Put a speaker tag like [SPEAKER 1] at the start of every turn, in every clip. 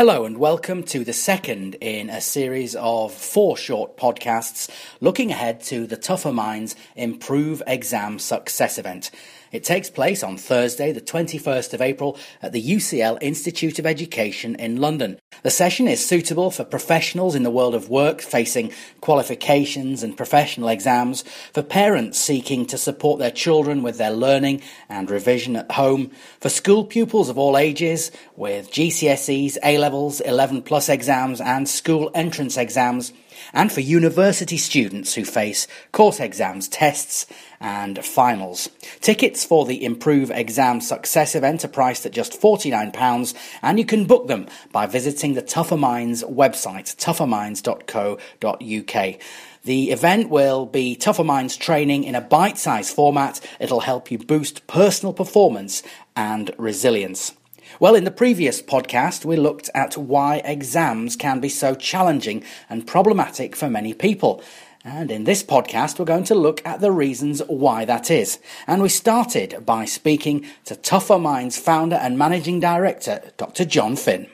[SPEAKER 1] Hello and welcome to the second in a series of four short podcasts looking ahead to the Tougher Minds Improve Exam Success event. It takes place on Thursday, the 21st of April at the UCL Institute of Education in London. The session is suitable for professionals in the world of work facing qualifications and professional exams, for parents seeking to support their children with their learning and revision at home, for school pupils of all ages with GCSEs, A levels, 11 plus exams, and school entrance exams and for university students who face course exams, tests, and finals. Tickets for the Improve Exam Success event are priced at just £49, and you can book them by visiting the Tougher Minds website, tougherminds.co.uk. The event will be Tougher Minds training in a bite sized format. It'll help you boost personal performance and resilience. Well, in the previous podcast, we looked at why exams can be so challenging and problematic for many people. And in this podcast, we're going to look at the reasons why that is. And we started by speaking to Tougher Minds founder and managing director, Dr. Jon Finn.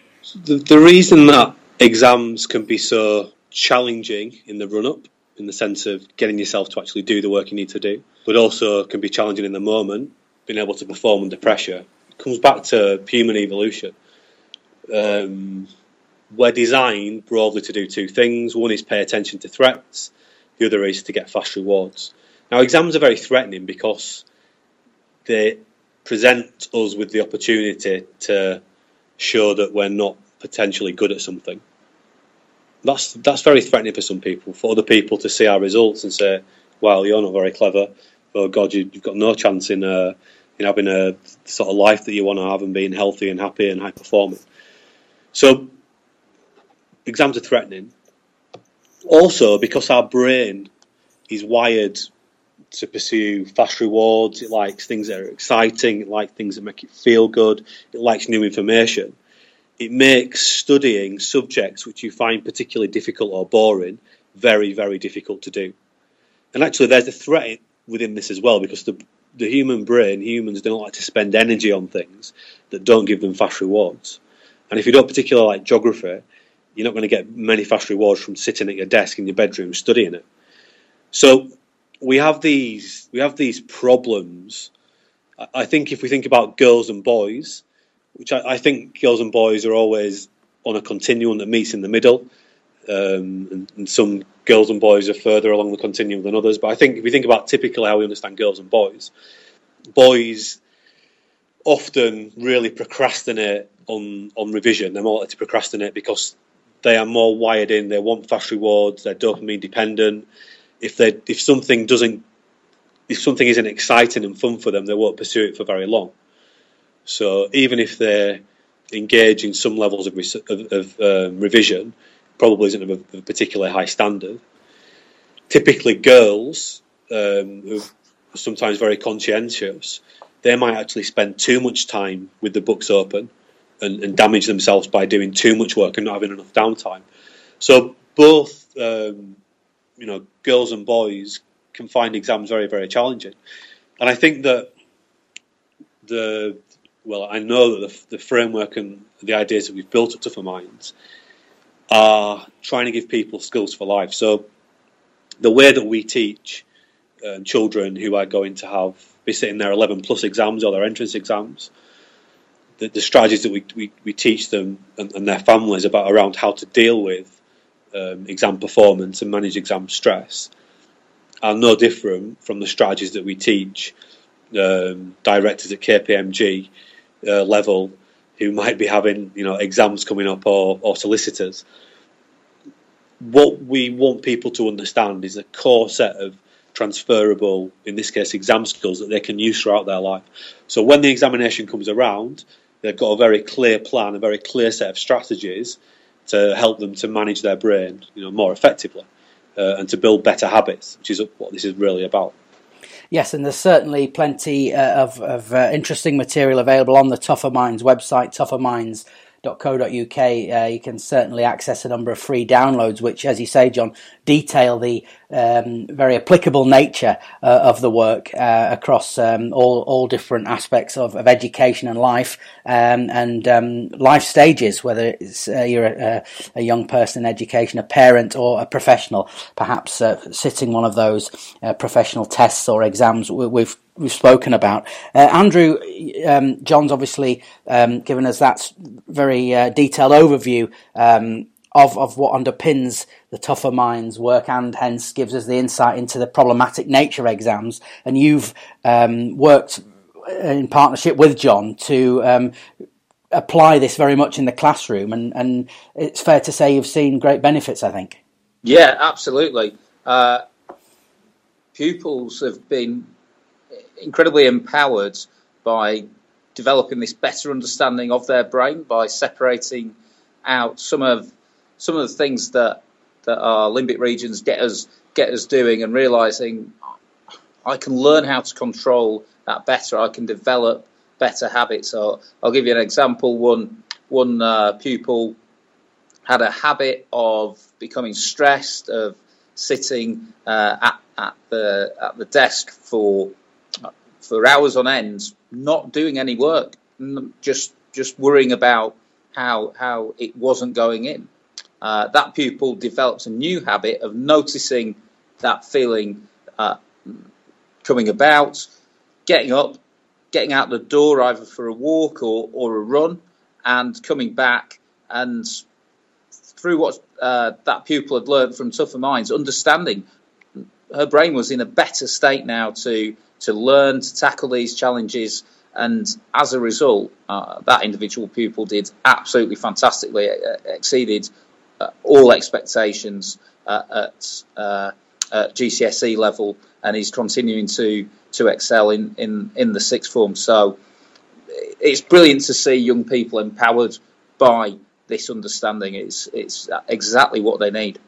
[SPEAKER 2] The, the reason that exams can be so challenging in the run up, in the sense of getting yourself to actually do the work you need to do, but also can be challenging in the moment, being able to perform under pressure, comes back to human evolution. Um, we're designed broadly to do two things. One is pay attention to threats. The other is to get fast rewards. Now, exams are very threatening because they present us with the opportunity to show that we're not potentially good at something. That's that's very threatening for some people. For other people to see our results and say, "Well, you're not very clever. Oh God, you, have got no chance in uh, in having a sort of life that you want to have and being healthy and happy and high performing. So exams are threatening. Also, because our brain is wired to pursue fast rewards, it likes things that are exciting, it likes things that make it feel good, it likes new information. It makes studying subjects which you find particularly difficult or boring very, very difficult to do. And actually, there's a threat within this as well because the the human brain, humans don't like to spend energy on things that don't give them fast rewards. And if you don't particularly like geography, you're not going to get many fast rewards from sitting at your desk in your bedroom studying it. So we have these we have these problems. I think if we think about girls and boys, which I, I think girls and boys are always on a continuum that meets in the middle. Um, and, and, some girls and boys are further along the continuum than others. But I think if we think about typically how we understand girls and boys, boys often really procrastinate on on revision. They're more likely to procrastinate because they are more wired in. They want fast rewards. They're dopamine dependent. If they if something doesn't if something isn't exciting and fun for them, they won't pursue it for very long. So even if they engage in some levels of, of, of um, revision, probably isn't of a, particularly high standard. Typically, girls um, who are sometimes very conscientious, they might actually spend too much time with the books open and, and damage themselves by doing too much work and not having enough downtime. So both, um, you know, girls and boys can find exams very, very challenging. And I think that the well, I know that the, the framework and the ideas that we've built at Tougher Minds are trying to give people skills for life. So the way that we teach um, children who are going to have be sitting their 11 plus exams or their entrance exams, the, the strategies that we, we, we teach them and, and, their families about around how to deal with um, exam performance and manage exam stress are no different from the strategies that we teach um, directors at KPMG uh, level who might be having you know exams coming up or, or solicitors. What we want people to understand is a core set of transferable, in this case, exam skills that they can use throughout their life. So when the examination comes around, they've got a very clear plan, a very clear set of strategies to help them to manage their brain, you know, more effectively, uh, and to build better habits, which is what this is really about.
[SPEAKER 1] Yes, and there's certainly plenty uh, of, of uh, interesting material available on the Tougher Minds website, tougherminds.co.uk. uh, you can certainly access a number of free downloads, which, as you say, Jon, detail the um, very applicable nature uh, of the work uh, across um, all all different aspects of, of education and life um, and um, life stages, whether it's uh, you're a, a, young person in education, a parent, or a professional, perhaps uh, sitting one of those uh, professional tests or exams we've we've spoken about. Uh, Andrew, um, Jon's obviously um, given us that very detailed overview of, of what underpins the tougher minds work and hence gives us the insight into the problematic nature of exams. And you've um, worked in partnership with Jon to um, apply this very much in the classroom, and, and it's fair to say you've seen great benefits, I think.
[SPEAKER 3] Yeah, absolutely. Uh, pupils have been incredibly empowered by developing this better understanding of their brain by separating out some of some of the things that that our limbic regions get us get us doing and realizing I can learn how to control that better. I can develop better habits. So I'll give you an example. One one uh, pupil had a habit of becoming stressed, of sitting uh, at, at the at the desk for for hours on end, not doing any work, just just worrying about how how it wasn't going in. Uh, that pupil develops a new habit of noticing that feeling uh, coming about, getting up, getting out the door either for a walk or, or a run, and coming back and through what uh, that pupil had learned from Tougher Minds, understanding her brain was in a better state now to to learn to tackle these challenges. And as a result, uh, that individual pupil did absolutely fantastically, uh, exceeded uh, all expectations uh, at, uh, at, GCSE level, and he's continuing to to excel in, in, in the sixth form. So it's brilliant to see young people empowered by this understanding. It's it's exactly what they need.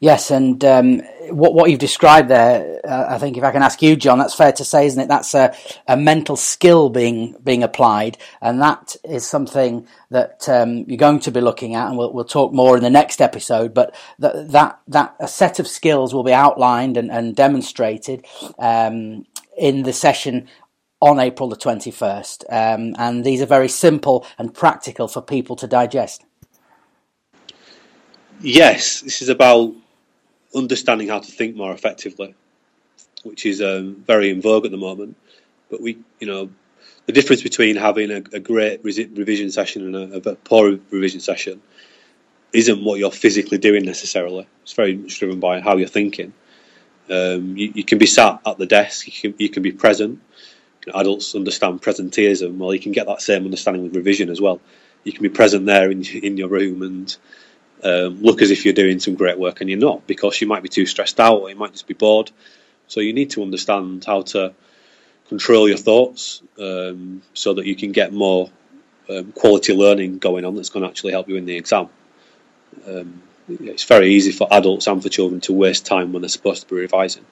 [SPEAKER 1] Yes, and um, what what you've described there, uh, I think if I can ask you, Jon, that's fair to say, isn't it? That's a, a mental skill being being applied, and that is something that um, you're going to be looking at, and we'll we'll talk more in the next episode. But that that that a set of skills will be outlined and, and demonstrated um, in the session on April the twenty first, um, and these are very simple and practical for people to digest.
[SPEAKER 2] Yes, this is about understanding how to think more effectively, which is um, very in vogue at the moment. But we, you know, the difference between having a, a great revision session and a, a, poor revision session isn't what you're physically doing necessarily. It's very much driven by how you're thinking. Um, you, you, can be sat at the desk. You can, you can be present. adults understand presenteeism. Well, you can get that same understanding with revision as well. You can be present there in in your room and um, look as if you're doing some great work and you're not because you might be too stressed out or you might just be bored. So you need to understand how to control your thoughts um, so that you can get more um, quality learning going on that's going to actually help you in the exam. Um, it's very easy for adults and for children to waste time when they're supposed to be revising.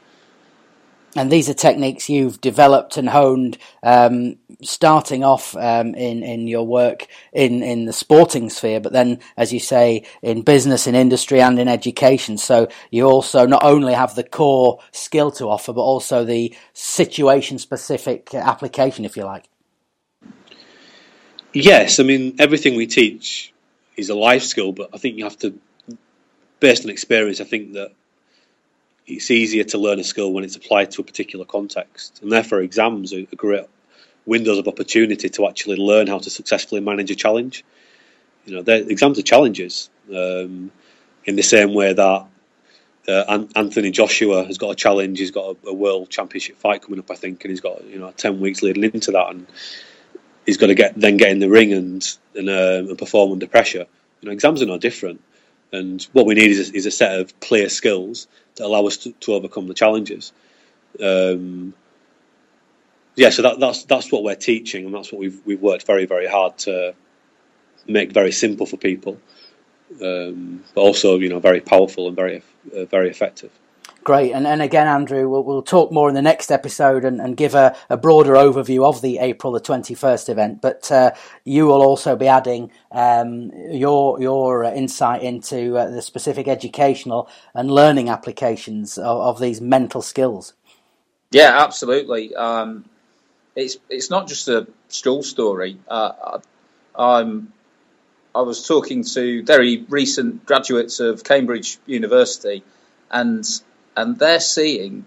[SPEAKER 1] And these are techniques you've developed and honed, um, starting off um, in in your work in in the sporting sphere, but then, as you say, in business, in industry, and in education. So you also not only have the core skill to offer, but also the situation specific application, if you like.
[SPEAKER 2] Yes, I mean everything we teach is a life skill, but I think you have to, based on experience, I think that it's easier to learn a skill when it's applied to a particular context, and therefore exams are, great windows of opportunity to actually learn how to successfully manage a challenge. You know, exams are challenges um, in the same way that uh, Anthony Joshua has got a challenge. He's got a, a, world championship fight coming up, I think, and he's got you know ten weeks leading into that, and he's got to get then get in the ring and and, uh, and perform under pressure. You know, exams are no different, and what we need is a, is a set of clear skills to allow us to, to overcome the challenges. Um, yeah, so that, that's that's what we're teaching, and that's what we've we've worked very very hard to make very simple for people, um, but also you know very powerful and very uh, very effective.
[SPEAKER 1] Great. And, and again, Andrew, we'll, we'll talk more in the next episode and, and give a, a broader overview of the April the 21st event. But uh, you will also be adding um, your, your uh, insight into uh, the specific educational and learning applications of, of these mental skills.
[SPEAKER 3] Yeah, absolutely. Um, it's, it's not just a school story. Uh, I'm I was talking to very recent graduates of Cambridge University, and and they're seeing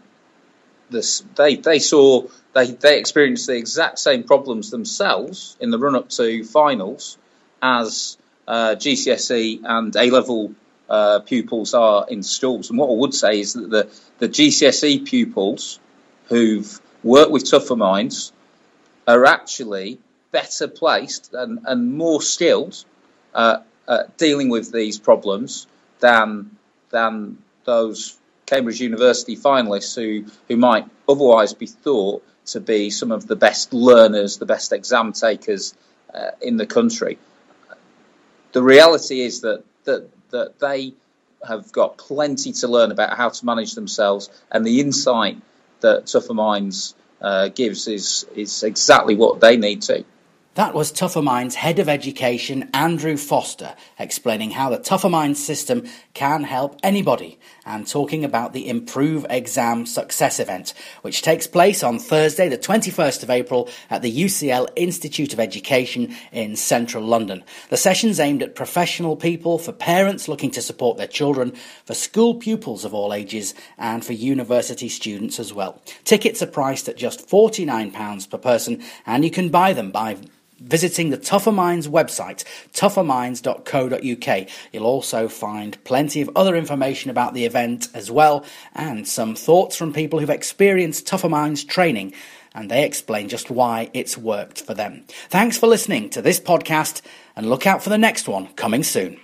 [SPEAKER 3] this. They they saw they they experienced the exact same problems themselves in the run up to finals as uh, GCSE and A level uh, pupils are in schools. And what I would say is that the the GCSE pupils who've worked with tougher minds are actually better placed and, and more skilled uh, uh, dealing with these problems than than those Cambridge University finalists who, who might otherwise be thought to be some of the best learners, the best exam takers uh, in the country. The reality is that, that, that they have got plenty to learn about how to manage themselves, and the insight that Tougher Minds uh, gives is, is exactly what they need to.
[SPEAKER 1] That was Tougher Minds Head of Education Andrew Foster explaining how the Tougher Minds system can help anybody and talking about the Improve Exam Success event, which takes place on Thursday, the 21st of April at the UCL Institute of Education in central London. The session's aimed at professional people, for parents looking to support their children, for school pupils of all ages, and for university students as well. Tickets are priced at just £49 per person, and you can buy them by visiting the Tougher Minds website, tougherminds.co.uk. You'll also find plenty of other information about the event as well, and some thoughts from people who've experienced Tougher Minds training, and they explain just why it's worked for them. Thanks for listening to this podcast, and look out for the next one coming soon.